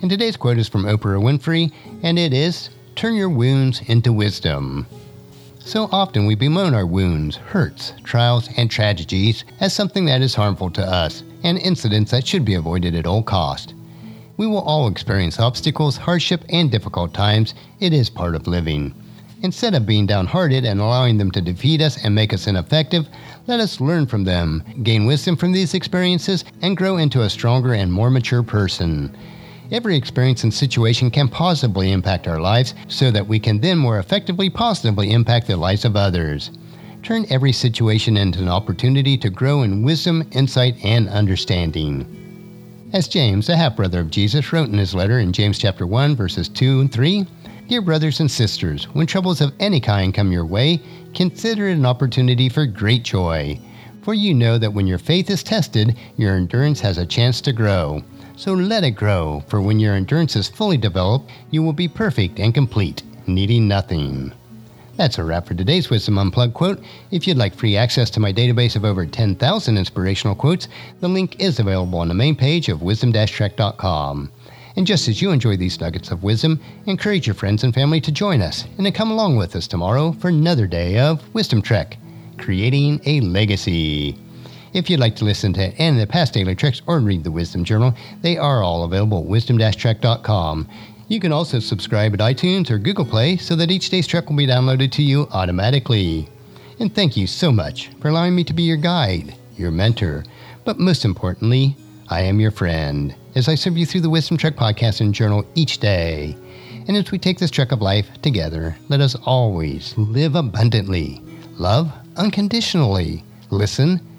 And today's quote is from Oprah Winfrey, and it is Turn your wounds into wisdom. So often we bemoan our wounds, hurts, trials, and tragedies as something that is harmful to us and incidents that should be avoided at all cost. We will all experience obstacles, hardship, and difficult times. It is part of living. Instead of being downhearted and allowing them to defeat us and make us ineffective, let us learn from them, gain wisdom from these experiences, and grow into a stronger and more mature person. Every experience and situation can positively impact our lives so that we can then more effectively positively impact the lives of others. Turn every situation into an opportunity to grow in wisdom, insight, and understanding. As James, a half brother of Jesus, wrote in his letter in James chapter 1 verses 2 and 3, Dear brothers and sisters, when troubles of any kind come your way, consider it an opportunity for great joy. For you know that when your faith is tested, your endurance has a chance to grow. So let it grow, for when your endurance is fully developed, you will be perfect and complete, needing nothing. That's a wrap for today's Wisdom Unplugged quote. If you'd like free access to my database of over 10,000 inspirational quotes, the link is available on the main page of wisdom-trek.com. And just as you enjoy these nuggets of wisdom, encourage your friends and family to join us and to come along with us tomorrow for another day of Wisdom Trek, creating a legacy. If you'd like to listen to any of the past daily treks or read the Wisdom Journal, they are all available at wisdom-trek.com. You can also subscribe at iTunes or Google Play so that each day's trek will be downloaded to you automatically. And thank you so much for allowing me to be your guide, your mentor, but most importantly, I am your friend as I serve you through the Wisdom Trek podcast and journal each day. And as we take this trek of life together, let us always live abundantly, love unconditionally, listen